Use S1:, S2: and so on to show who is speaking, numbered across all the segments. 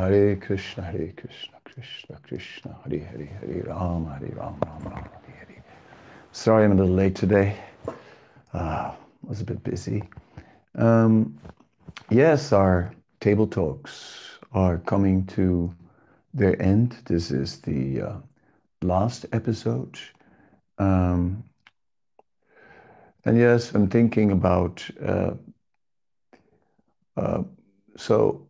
S1: Hare Krishna, Hare Krishna, Krishna Krishna, Hare Hare, Hare Ram, Hare Ram, Ram Ram, Hare Hare. Sorry I'm a little late today. Uh, was a bit busy. Um, yes, our table talks are coming to their end. This is the uh, last episode. Um, and yes, I'm thinking about, uh, uh, so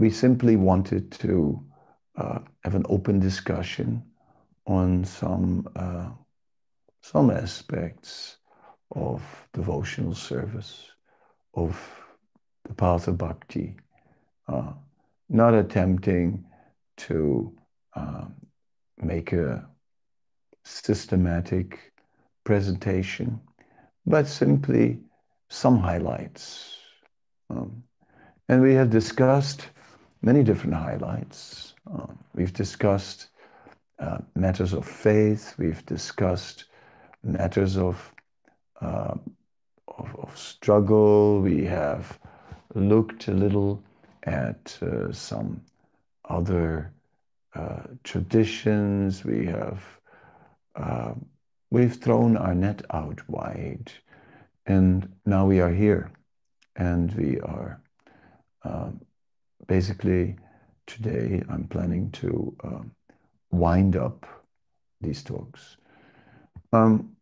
S1: we simply wanted to uh, have an open discussion on some, uh, some aspects of devotional service, of the path of bhakti, uh, not attempting to uh, make a systematic presentation, but simply some highlights. Um, and we have discussed many different highlights. Um, we've discussed uh, matters of faith, we've discussed matters of, uh, of, of, struggle, we have looked a little at uh, some other uh, traditions, we have uh, we've thrown our net out wide, and now we are here, and we are uh, basically today. I'm planning to uh, wind up these talks. Um,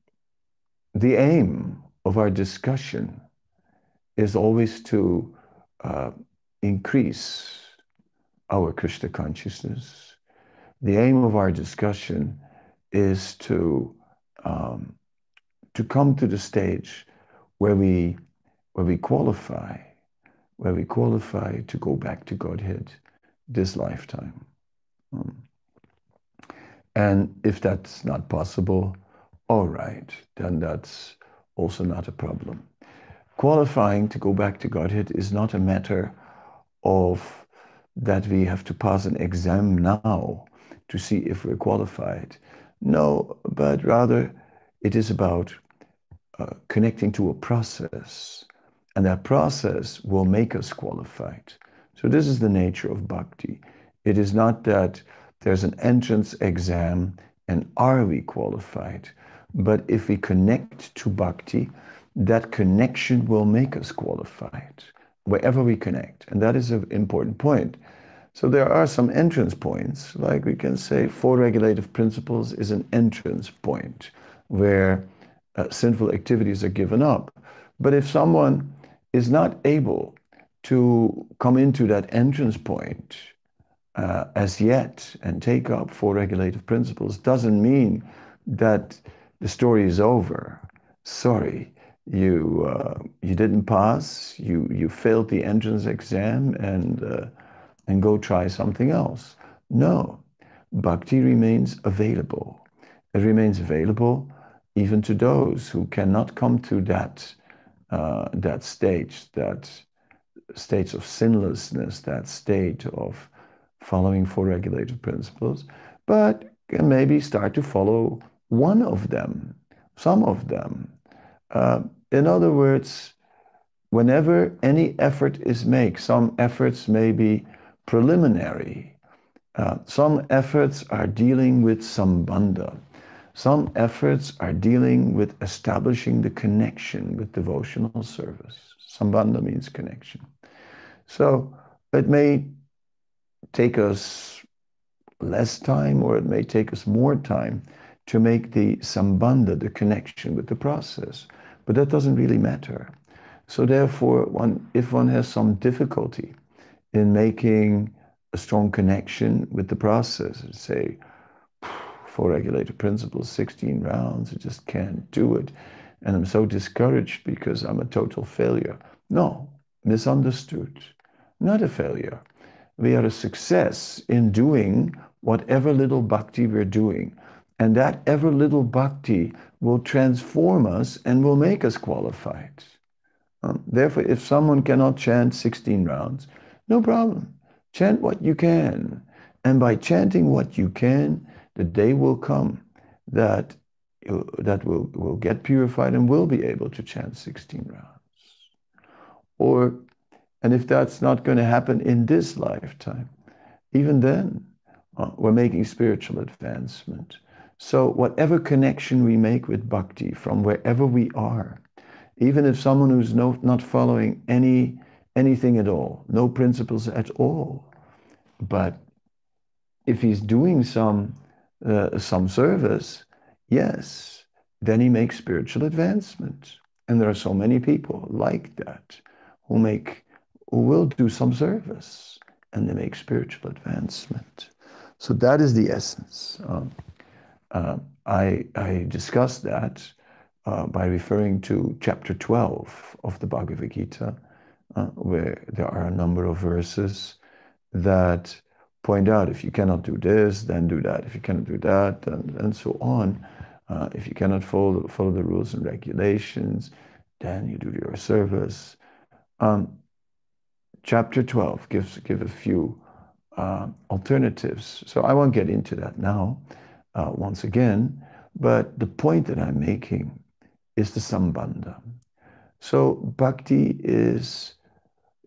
S1: the aim of our discussion is always to uh, increase our Krishna consciousness. The aim of our discussion is to um, to come to the stage where we where we qualify, where we qualify to go back to Godhead this lifetime. Um, and if that's not possible, all right, then that's also not a problem. Qualifying to go back to Godhead is not a matter of that we have to pass an exam now to see if we're qualified. No, but rather it is about uh, connecting to a process, and that process will make us qualified. So, this is the nature of bhakti. It is not that there's an entrance exam and are we qualified, but if we connect to bhakti, that connection will make us qualified wherever we connect. And that is an important point. So there are some entrance points, like we can say four regulative principles is an entrance point where uh, sinful activities are given up. But if someone is not able to come into that entrance point uh, as yet and take up four regulative principles, doesn't mean that the story is over. Sorry, you uh, you didn't pass. You you failed the entrance exam and uh, and go try something else. No, bhakti remains available. It remains available even to those who cannot come to that uh, that stage, that state of sinlessness, that state of following four regulative principles, but can maybe start to follow one of them, some of them. Uh, in other words, whenever any effort is made, some efforts may be preliminary. Uh, some efforts are dealing with sambandha. Some efforts are dealing with establishing the connection with devotional service. Sambandha means connection. So it may take us less time or it may take us more time to make the sambandha, the connection with the process. But that doesn't really matter. So therefore, one, if one has some difficulty in making a strong connection with the process. Say, four regulated principles, 16 rounds, I just can't do it. And I'm so discouraged because I'm a total failure. No, misunderstood. Not a failure. We are a success in doing whatever little bhakti we're doing. And that ever little bhakti will transform us and will make us qualified. Um, therefore, if someone cannot chant 16 rounds, no problem. Chant what you can. And by chanting what you can, the day will come that that will, will get purified and will be able to chant 16 rounds. Or And if that's not going to happen in this lifetime, even then, uh, we're making spiritual advancement. So, whatever connection we make with bhakti from wherever we are, even if someone who's no, not following any anything at all, no principles at all, but if he's doing some uh, some service, yes, then he makes spiritual advancement. And there are so many people like that who make who will do some service and they make spiritual advancement. So that is the essence. Um, uh, I, I discussed that uh, by referring to chapter 12 of the Bhagavad Gita, uh, where there are a number of verses that point out if you cannot do this, then do that. If you cannot do that, and, and so on. Uh, if you cannot follow, follow the rules and regulations, then you do your service. Um, chapter 12 gives give a few uh, alternatives. So I won't get into that now, uh, once again. But the point that I'm making is the sambandha. So bhakti is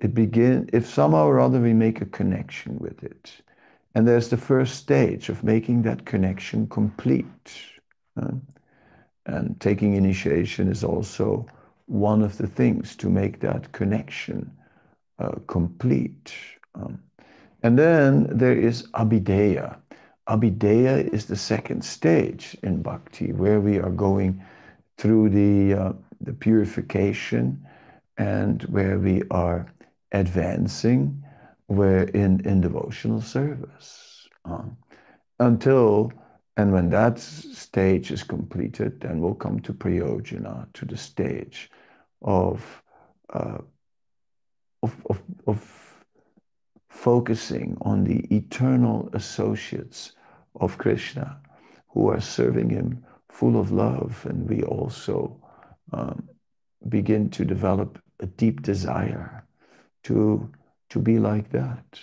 S1: it begin if somehow or other we make a connection with it, and there's the first stage of making that connection complete. And taking initiation is also one of the things to make that connection uh, complete. Um, and then there is Abhidheya. Abhidheya is the second stage in bhakti, where we are going through the, uh, the purification and where we are advancing, where in, in devotional service. Uh, until, and when that stage is completed, then we'll come to prayojana, to the stage of, uh, of, of, of focusing on the eternal associates of Krishna who are serving him full of love. And we also um, begin to develop a deep desire to, to be like that.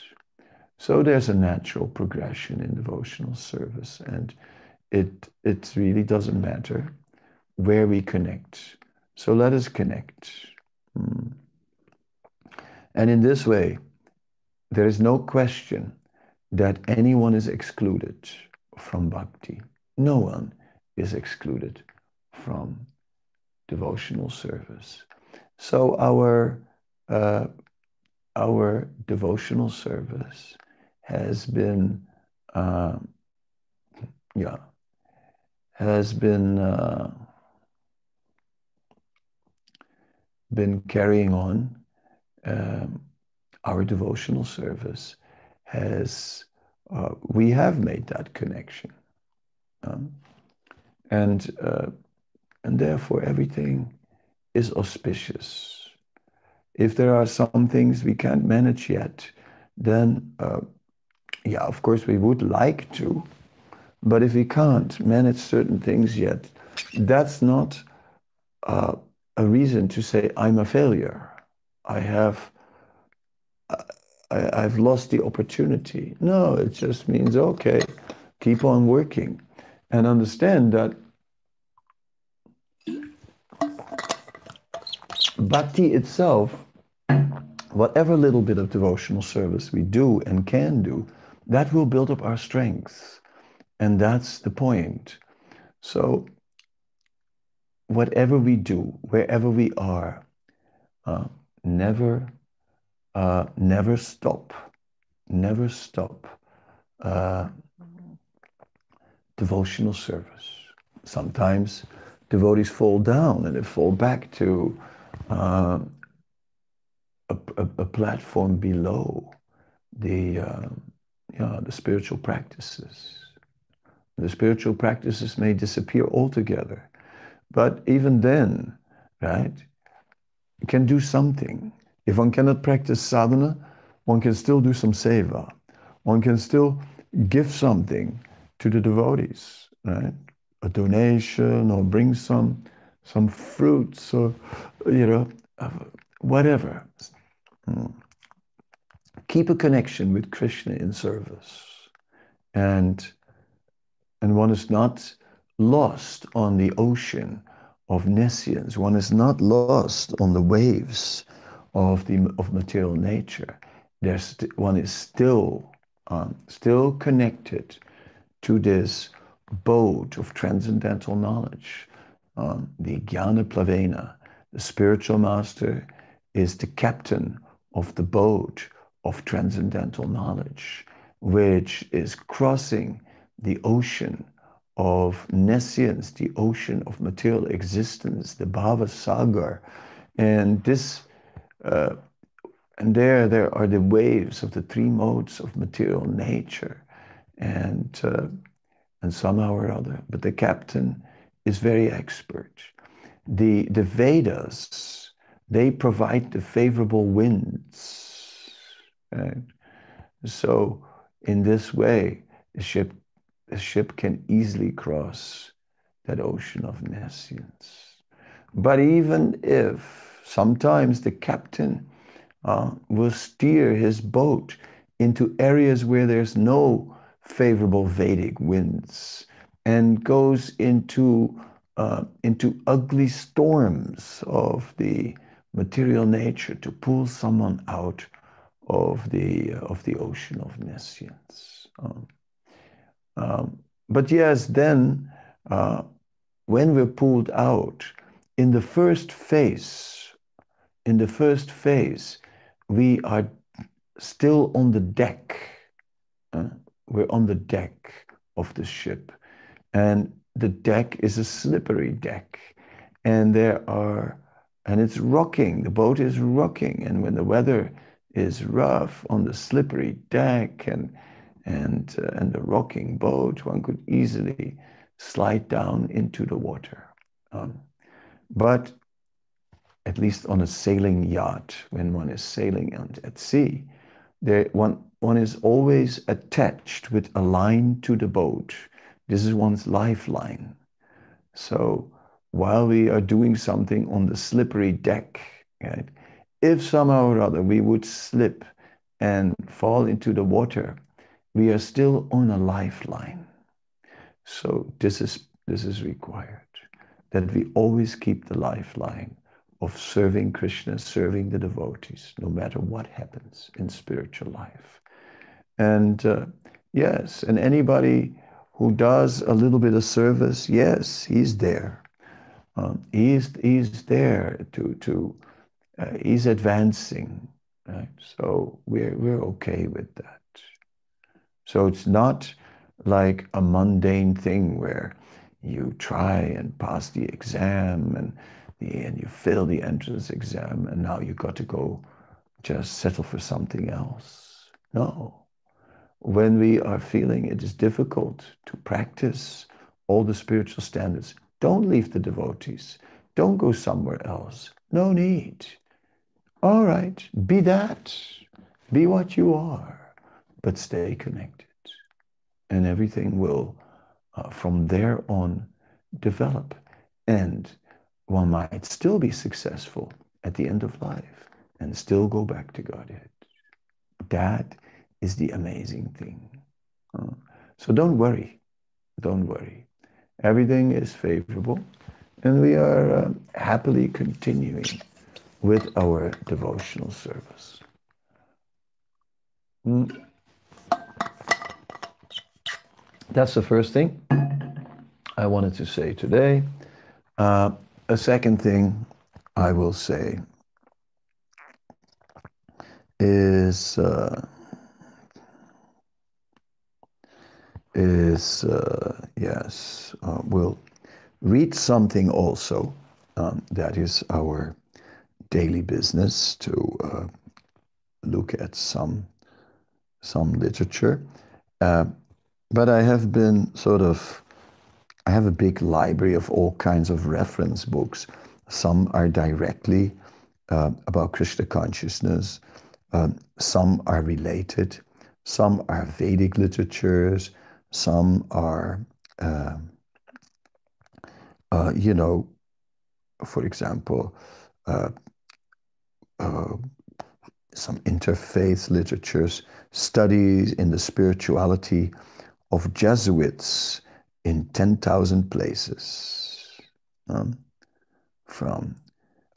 S1: So there's a natural progression in devotional service, and it, it really doesn't matter where we connect. So let us connect. Hmm. And in this way, there is no question that anyone is excluded from bhakti. No one is excluded from devotional service. So our uh, our devotional service has been, uh, yeah, has been uh, been carrying on. Um, our devotional service has, uh, we have made that connection. Um, and, uh, and therefore, everything is auspicious. If there are some things we can't manage yet, then, uh, yeah, of course, we would like to. But if we can't manage certain things yet, that's not uh, a reason to say, I'm a failure. I have I, have lost the opportunity. No, it just means, okay, keep on working and understand that bhakti itself, whatever little bit of devotional service we do and can do, that will build up our strength. And that's the point. So, whatever we do, wherever we are, uh, never uh, never stop, never stop uh, devotional service. Sometimes devotees fall down and they fall back to uh, a, a, a, platform below the, uh, the spiritual practices. The spiritual practices may disappear altogether, but even then, right, you can do something if one cannot practice sadhana, one can still do some seva. One can still give something to the devotees, right? A donation or bring some some fruits or you know whatever. Keep a connection with Krishna in service, and and one is not lost on the ocean of nescience. One is not lost on the waves of the of material nature, there's one is still um, still connected to this boat of transcendental knowledge. Um, the Jnana Plavena, the spiritual master, is the captain of the boat of transcendental knowledge, which is crossing the ocean of nescience, the ocean of material existence, the Bhava Sagar. And this, uh, and there, there are the waves of the three modes of material nature. And, uh, and somehow or other, but the captain is very expert. The, the Vedas, they provide the favorable winds. Right? So in this way, the ship the ship can easily cross that ocean of nescience. But even if sometimes the captain uh, will steer his boat into areas where there's no favorable Vedic winds and goes into uh, into ugly storms of the material nature to pull someone out of the uh, of the ocean of nescience. Um, um, but yes, then uh, when we're pulled out, in the first phase, in the first phase, we are still on the deck. Uh, we're on the deck of the ship. And the deck is a slippery deck. And there are, and it's rocking, the boat is rocking. And when the weather is rough on the slippery deck and and, uh, and the rocking boat, one could easily slide down into the water. Um, but at least on a sailing yacht, when one is sailing at sea, there, one, one is always attached with a line to the boat. This is one's lifeline. So while we are doing something on the slippery deck, right, if somehow or other we would slip and fall into the water, we are still on a lifeline. So this is this is required that we always keep the lifeline of serving Krishna, serving the devotees, no matter what happens in spiritual life. And uh, yes, and anybody who does a little bit of service, yes, he's there. Um, he's he's there to to uh, he's advancing, right? So we're we're okay with that. So it's not like a mundane thing where you try and pass the exam and, the, and you fail the entrance exam and now you got to go just settle for something else. No. When we are feeling it is difficult to practice all the spiritual standards, don't leave the devotees. Don't go somewhere else. No need. All right, be that. Be what you are but stay connected. And everything will, uh, from there on, develop. And one might still be successful at the end of life and still go back to Godhead. That is the amazing thing. Uh, so don't worry. Don't worry. Everything is favorable, and we are uh, happily continuing with our devotional service. Mm. That's the first thing I wanted to say today. Uh, a second thing I will say is uh, is uh, yes uh, we'll read something also um, that is our daily business to uh, look at some some literature. Uh, but I have been sort of, I have a big library of all kinds of reference books. Some are directly uh, about Krishna consciousness, um, some are related, some are Vedic literatures, some are, uh, uh, you know, for example, uh, uh, some interfaith literatures, studies in the spirituality of Jesuits in 10,000 places. Um, from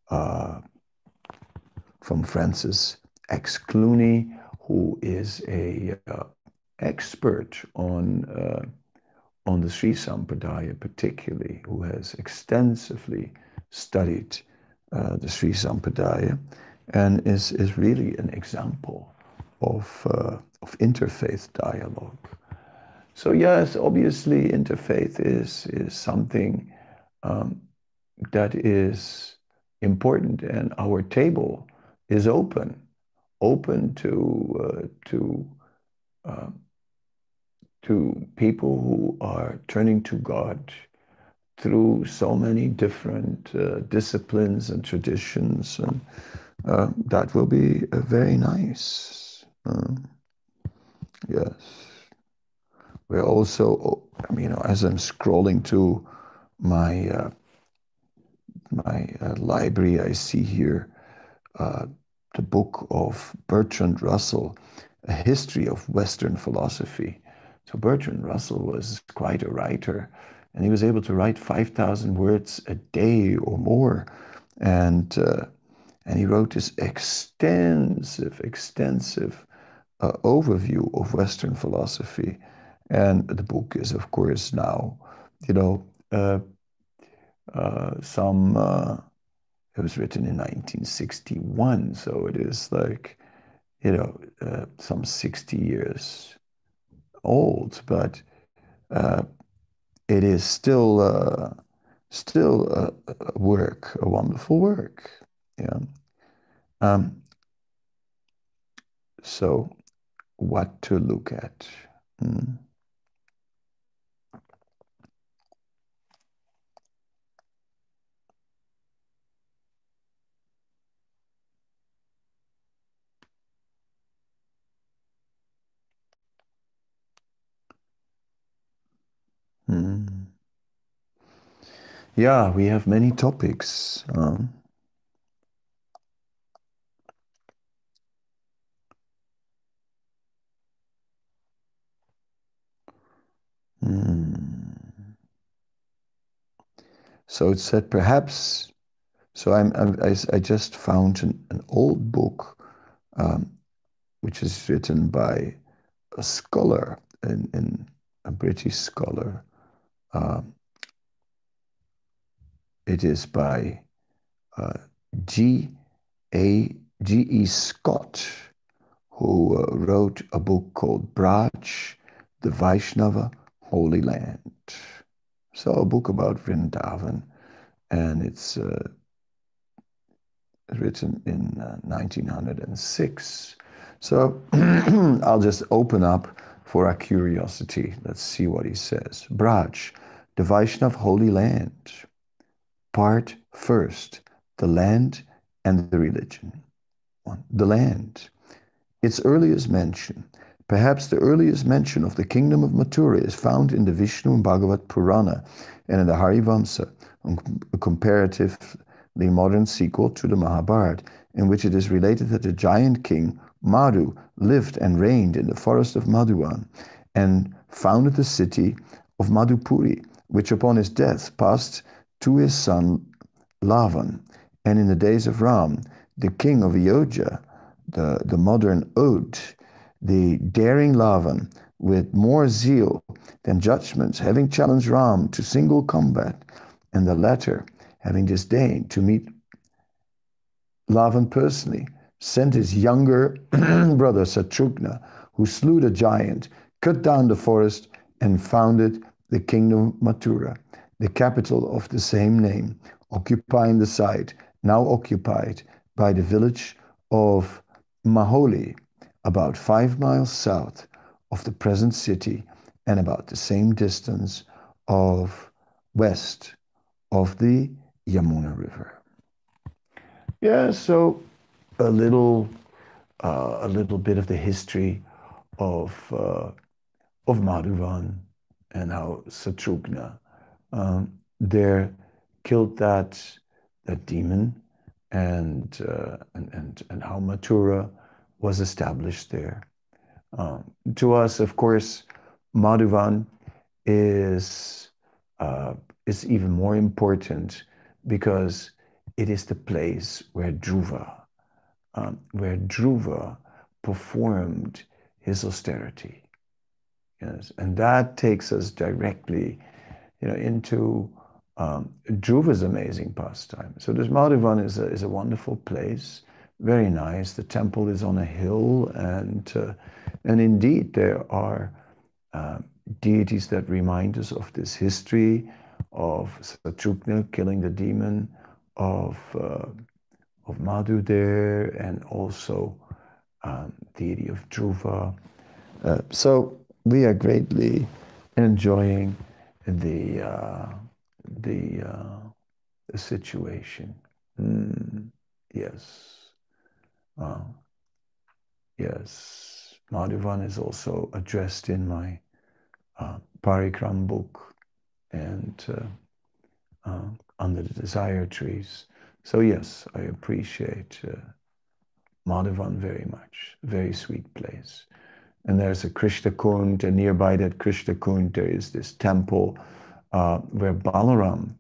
S1: uh, from Francis X. Clooney, who is a uh, expert on uh, on the Sri Sampradaya, particularly, who has extensively studied uh, the Sri Sampradaya, and is is really an example of uh, of interfaith dialogue. So yes, obviously, interfaith is is something um, that is important, and our table is open, open to uh, to uh, to people who are turning to God through so many different uh, disciplines and traditions, and uh, that will be uh, very nice. Um, yes. We're also, you know, as I'm scrolling to my uh, my uh, library, I see here uh, the book of Bertrand Russell, A History of Western Philosophy. So Bertrand Russell was quite a writer, and he was able to write 5,000 words a day or more. And, uh, and he wrote this extensive, extensive uh, overview of Western philosophy. And the book is, of course, now, you know, uh, uh, some, uh, it was written in 1961, so it is like, you know, uh, some 60 years old, but uh, it is still, uh, still a, a, work, a wonderful work. Yeah. Um, so, what to look at? Hmm. Mm. Yeah, we have many topics. Um, mm. So it said perhaps. So I'm, I'm I, I, just found an, an old book, um, which is written by a scholar, in, in a British scholar, um, it is by uh, G. A. G. E. Scott, who uh, wrote a book called Braj, the Vaishnava Holy Land. So, a book about Vrindavan, and it's uh, written in 1906. Uh, so, I'll just open up for our curiosity. Let's see what he says. Braj, the Vaishnav Holy Land. Part first, the land and the religion. The land. Its earliest mention, perhaps the earliest mention of the kingdom of Mathura is found in the Vishnu and Bhagavat Purana and in the Harivamsa, a comparatively modern sequel to the Mahabharata, in which it is related that the giant king Madhu lived and reigned in the forest of Madhuvan and founded the city of Madhupuri, which upon his death passed to his son Lavan. And in the days of Ram, the king of Ayodhya, the, the modern Oudh, the daring Lavan, with more zeal than judgments, having challenged Ram to single combat, and the latter, having disdained to meet Lavan personally, sent his younger brother Satrughna, who slew the giant, cut down the forest, and founded the kingdom of Mathura, the capital of the same name, occupying the site now occupied by the village of Maholi, about five miles south of the present city and about the same distance of west of the Yamuna River. Yeah, so a little uh, a little bit of the history of uh, of Madhuvan and how Satrughna um, there killed that that demon and, uh, and and and how Mathura was established there. Um, to us, of course, Madhuvan is uh, is even more important because it is the place where Dhruva um, where Dhruva performed his austerity. Yes, and that takes us directly, you know, into um, Dhruva's amazing pastime. So this Madhuvan is a, is a wonderful place, very nice. The temple is on a hill, and uh, and indeed there are uh, deities that remind us of this history of Satrugna killing the demon, of uh, of Madhu there, and also um, deity of Dhruva. Uh, so we are greatly enjoying the uh, the, uh, the situation. Mm, yes. Uh, yes. Madhuvan is also addressed in my uh, Parikram book and uh, uh, under the desire trees. So yes, I appreciate uh, Madhuvan very much. Very sweet place. And there's a Krishna Kund, and nearby that Krishna Kund, there is this temple uh, where Balaram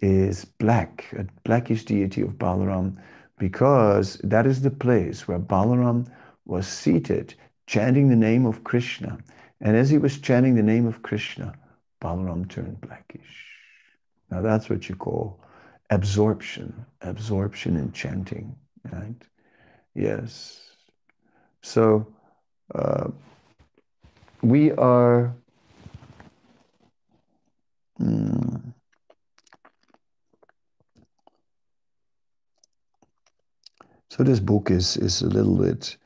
S1: is black, a blackish deity of Balaram, because that is the place where Balaram was seated chanting the name of Krishna. And as he was chanting the name of Krishna, Balaram turned blackish. Now that's what you call absorption, absorption in chanting, right? Yes. So uh, we are. Hmm, so this book is is a little bit.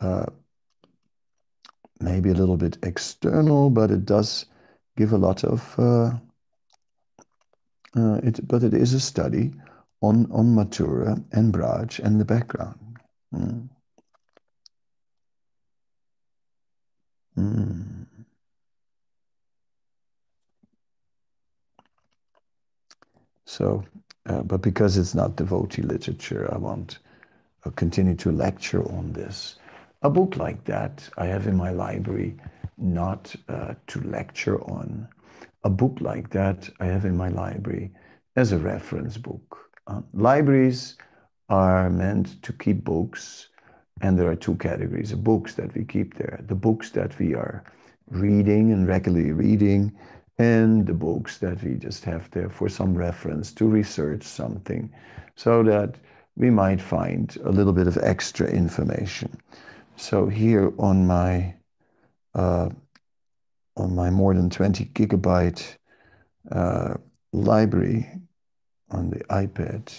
S1: Uh, maybe a little bit external, but it does give a lot of. Uh, uh, it, but it is a study on on Mathura and Braj and the background. Mm. Mm. So, uh, but because it's not devotee literature, I won't uh, continue to lecture on this. A book like that I have in my library, not uh, to lecture on. A book like that I have in my library as a reference book. Uh, libraries are meant to keep books, and there are two categories of books that we keep there the books that we are reading and regularly reading, and the books that we just have there for some reference to research something so that we might find a little bit of extra information. So here on my uh, on my more than 20 gigabyte uh, library on the iPad,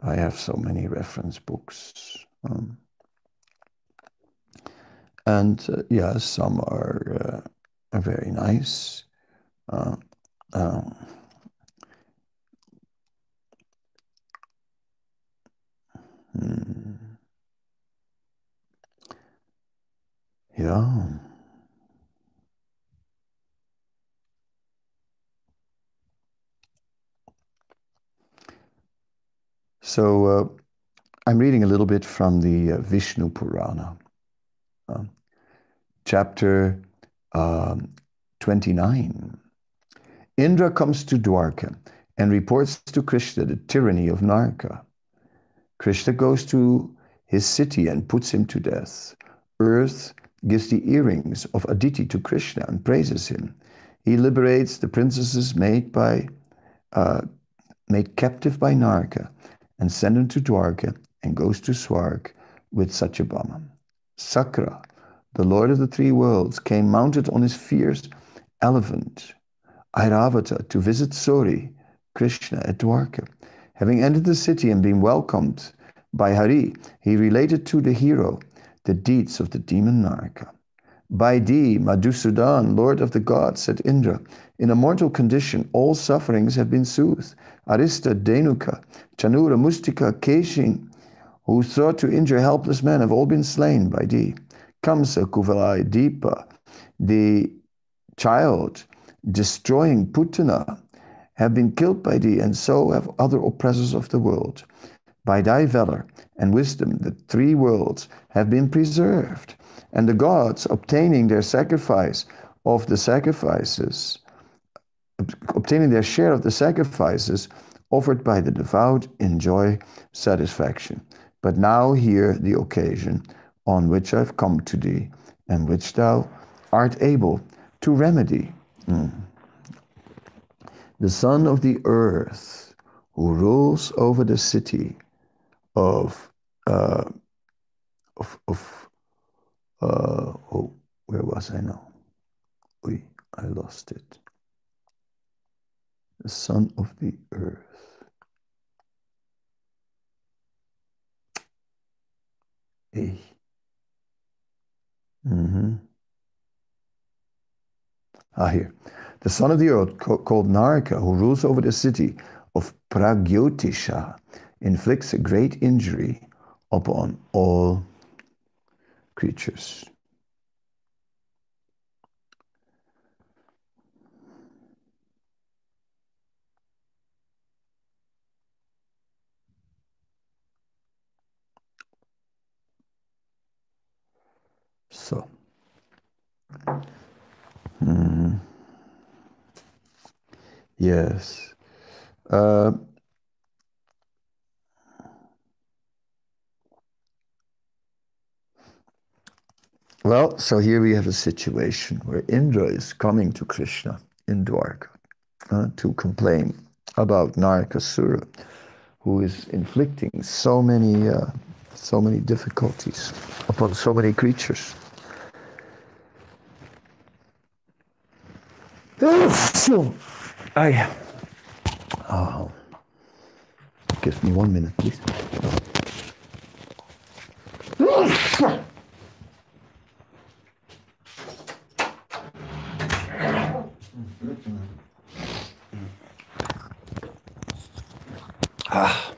S1: I have so many reference books. Um, and uh, yeah, some are, uh, very nice. Uh, hmm. Yeah. So uh, I'm reading a little bit from the uh, Vishnu Purana, uh, chapter um, 29. Indra comes to Dwarka and reports to Krishna the tyranny of Naraka. Krishna goes to his city and puts him to death. Earth gives the earrings of Aditi to Krishna and praises him. He liberates the princesses made by uh, made captive by Naraka and send them to Dwarka and goes to Swarg with Satyabhama. Sakra, the lord of the three worlds, came mounted on his fierce elephant, Airavata, to visit Sauri, Krishna, at Dwarka. Having entered the city and been welcomed by Hari, he related to the hero the deeds of the demon Naraka. By thee, Madhusudan, Lord of the gods, said Indra, in a mortal condition all sufferings have been soothed. Arista, Dhenuka, Chanura, Mustika, Keshin, who sought to injure helpless men, have all been slain by thee. Kamsa, Kuvalayapida, the child destroying Putana, have been killed by thee, and so have other oppressors of the world. By thy valor and wisdom, the three worlds have been preserved and the gods obtaining their sacrifice of the sacrifices, obtaining their share of the sacrifices offered by the devout enjoy satisfaction. But now hear the occasion on which I've come to thee, and which thou art able to remedy. Mm. The Son of the earth, who rules over the city of, uh, of, of uh, oh, where was I now? Oui, I lost it. The Son of the earth. Mm-hmm. Ah, here. The son of the earth, called Naraka, who rules over the city of Pragjyotisha, inflicts a great injury upon all creatures. So, hmm. yes. Uh, well, so here we have a situation where Indra is coming to Krishna in Dwarka uh, to complain about Narakasura, who is inflicting so many, uh, so many difficulties upon so many creatures. I. Oh. Give me one minute, please. Ah.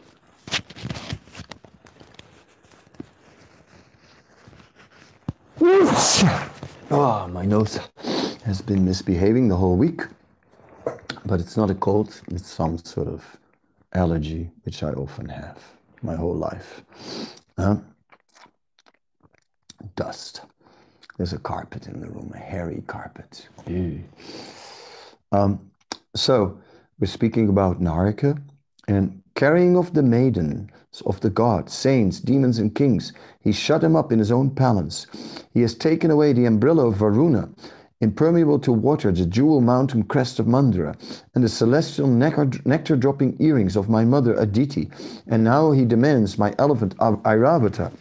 S1: Oh, my nose has been misbehaving the whole week. But it's not a cold, it's some sort of allergy, which I often have my whole life. Uh, dust. There's a carpet in the room, a hairy carpet. Um, so, we're speaking about Naraka and carrying off the maidens of the gods, saints, demons, and kings. He shut him up in his own palace. He has taken away the umbrella of Varuna impermeable to water, the jewel mountain crest of Mandara, and the celestial nectar dropping earrings of my mother Aditi. And now he demands my elephant Airavata.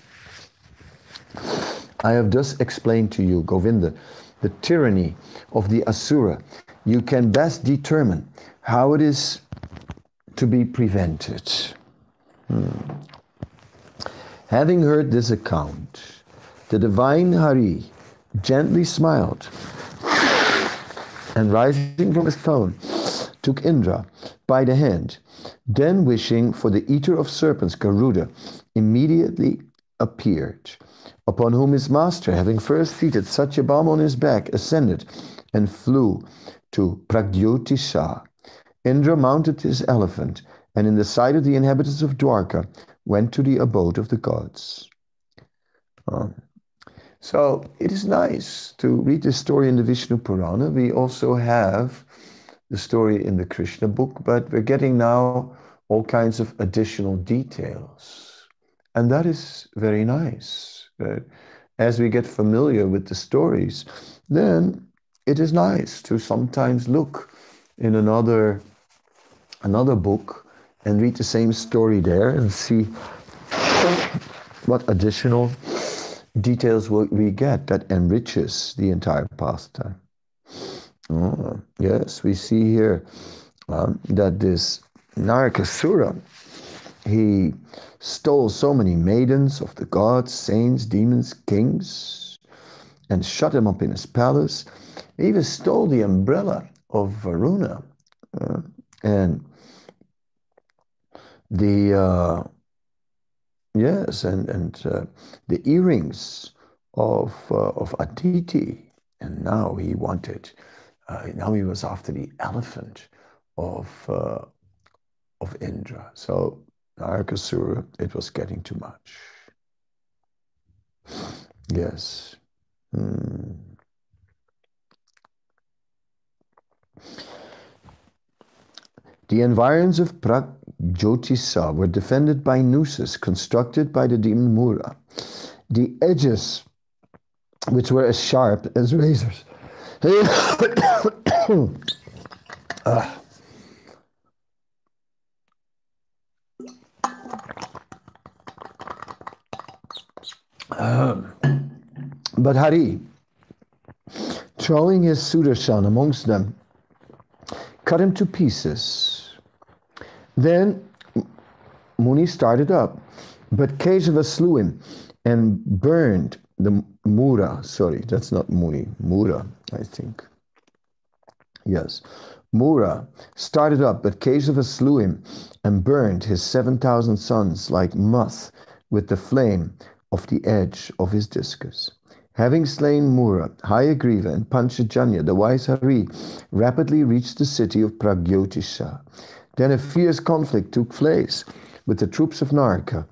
S1: I have thus explained to you, Govinda, the tyranny of the Asura. You can best determine how it is to be prevented. Hmm. Having heard this account, the divine Hari gently smiled and rising from his throne, took Indra by the hand. Then, wishing for the eater of serpents, Garuda, immediately appeared, upon whom his master, having first seated Satyabhama on his back, ascended and flew to Pragjyotisha. Indra mounted his elephant, and in the sight of the inhabitants of Dwarka, went to the abode of the gods. Um, so it is nice to read the story in the Vishnu Purana. We also have the story in the Krishna book, but we're getting now all kinds of additional details. And that is very nice. Uh, as we get familiar with the stories, then it is nice to sometimes look in another another book and read the same story there and see what additional details we get that enriches the entire pastime. Oh, yes, we see here um, that this Narakasura, he stole so many maidens of the gods, saints, demons, kings, and shut them up in his palace. He even stole the umbrella of Varuna. Uh, and the uh, Yes, and and uh, the earrings of uh, of Aditi, and now he wanted. Uh, now he was after the elephant of uh, of Indra. So Narakasura, it was getting too much. Yes. Hmm.
S2: The environs of Pragjyotisha were defended by nooses constructed by the demon Mura. The edges, which were as sharp as razors, uh, Um, but Hari, throwing his Sudarshan amongst them, cut him to pieces. Then Muni started up, but Keshava slew him and burned the Mura. Sorry, that's not Muni, Mura, I think. Yes. Mura started up, but Keshava slew him and burned his 7,000 sons like moth with the flame of the edge of his discus. Having slain Mura, Hayagriva, and Panchajanya, the wise Hari, rapidly reached the city of Pragjyotisha. Then a fierce conflict took place with the troops of Naraka,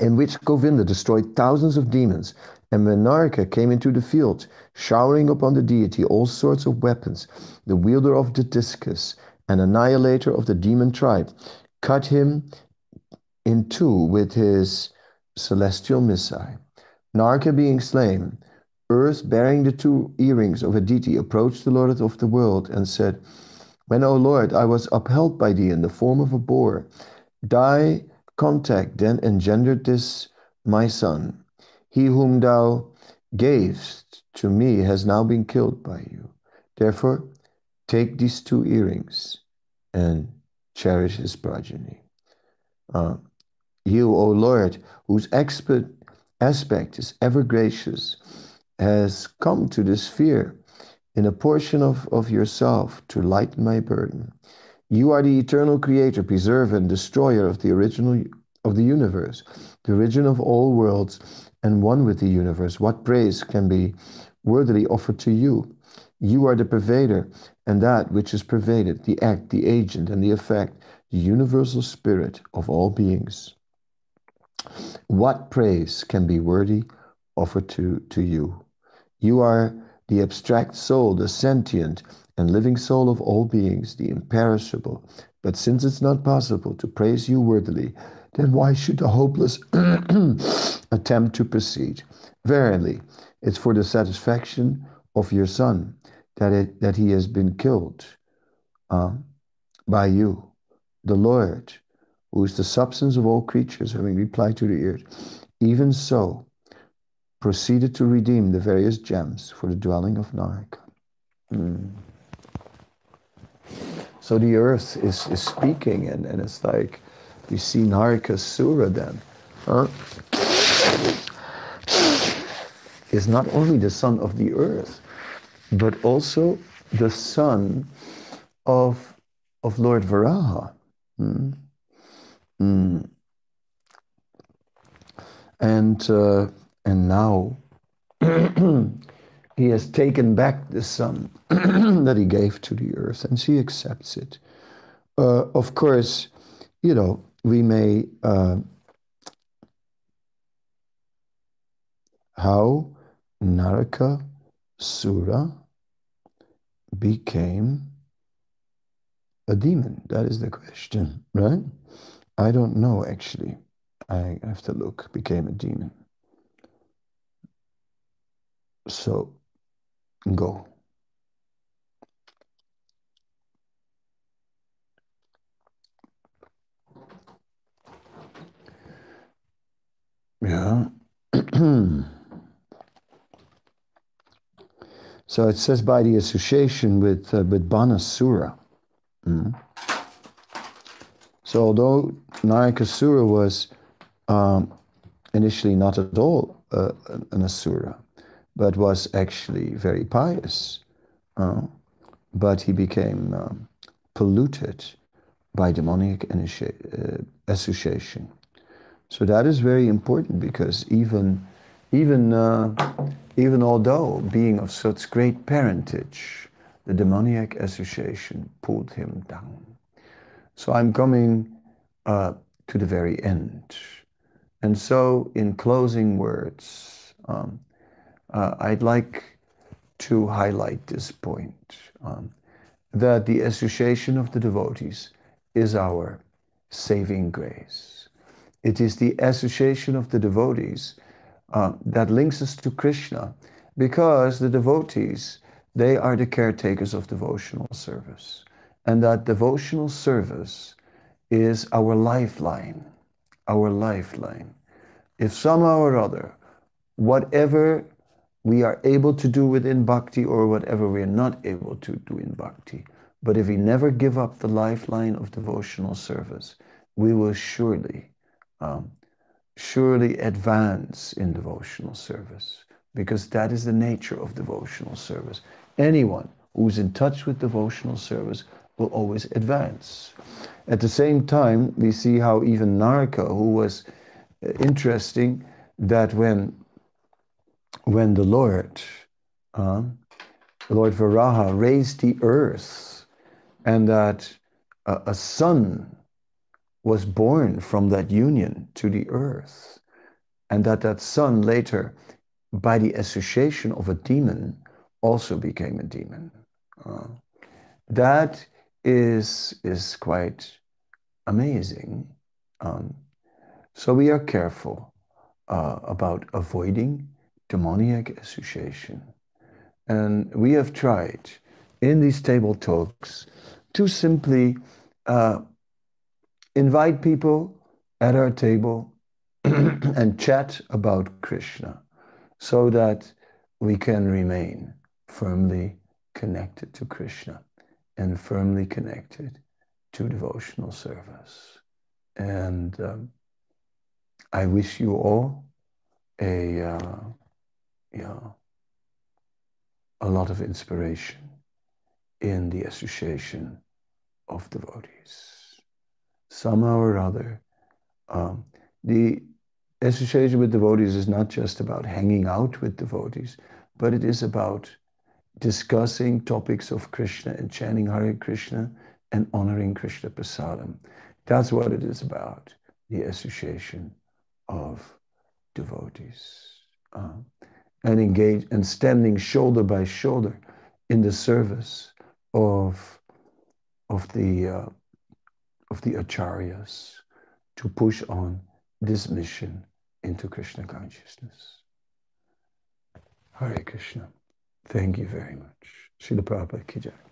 S2: in which Govinda destroyed thousands of demons. And when Naraka came into the field, showering upon the deity all sorts of weapons, the wielder of the discus and annihilator of the demon tribe cut him in two with his celestial missile. Naraka being slain, Earth bearing the two earrings of Aditi approached the Lord of the world and said, When, O Lord, I was upheld by thee in the form of a boar, thy contact then engendered this my son. He whom thou gavest to me has now been killed by you. Therefore, take these two earrings and cherish his progeny. Uh, you, O Lord, whose expert aspect is ever gracious, has come to this sphere in a portion of, of yourself to lighten my burden. You are the eternal creator, preserver, and destroyer of the original of the universe, the origin of all worlds, and one with the universe. What praise can be worthily offered to you? You are the pervader, and that which is pervaded, the act, the agent, and the effect, the universal spirit of all beings. What praise can be worthy offered to, to you? You are the abstract soul, the sentient and living soul of all beings, the imperishable. But since it's not possible to praise you worthily, then why should the hopeless attempt to proceed? Verily, it's for the satisfaction of your son that, it, that he has been killed uh, by you, the Lord, who is the substance of all creatures, having replied to the earth, even so proceeded to redeem the various gems for the dwelling of Naraka. Mm. So the earth is, is speaking, and, and it's like we see Naraka Sura then. Huh? Is not only the son of the earth, but also the son of, of Lord Varaha. Mm. Mm. And uh, and now he has taken back the sun that he gave to the earth, and she accepts it. Uh, of course, you know we may uh, how Naraka Sura became a demon. That is the question, right? I don't know actually. I have to look. Became a demon. So go. Yeah. so it says by the association with uh, with Banasura. Mm. So although Narakasura was um, initially not at all uh, an asura, but was actually very pious, uh, but he became um, polluted by demonic uh, association. So that is very important because even even uh, even although being of such great parentage, the demoniac association pulled him down. So I'm coming uh, to the very end. And so, in closing words, um, uh, I'd like to highlight this point. Um,
S1: that the association of the devotees is our saving grace. It is the association of the devotees uh, that links us to Krishna because the devotees, they are the caretakers of devotional service. And that devotional service is our lifeline, our lifeline. If somehow or other, whatever we are able to do within bhakti or whatever we are not able to do in bhakti, but if we never give up the lifeline of devotional service, we will surely, um, surely advance in devotional service because that is the nature of devotional service. Anyone who's in touch with devotional service will always advance. At the same time, we see how even Naraka, who was uh, interesting, that when when the Lord, uh, the Lord Varaha, raised the earth, and that a, a son was born from that union to the earth, and that that son later, by the association of a demon, also became a demon. Uh, that is is quite amazing. Um, so we are careful uh, about avoiding demoniac association. And we have tried in these table talks to simply uh, invite people at our table and chat about Krishna so that we can remain firmly connected to Krishna and firmly connected to devotional service. And um, I wish you all a uh, yeah, a lot of inspiration in the association of devotees. Somehow or other, um, the association with devotees is not just about hanging out with devotees, but it is about discussing topics of Krishna and chanting Hare Krishna and honoring Krishna Prasadam. That's what it is about, the association of devotees. Uh, and engage and standing shoulder by shoulder in the service of, of, the, uh, of the acharyas to push on this mission into Krishna consciousness. Hare Krishna. Thank you very much. Srila Prabhupada Kijai.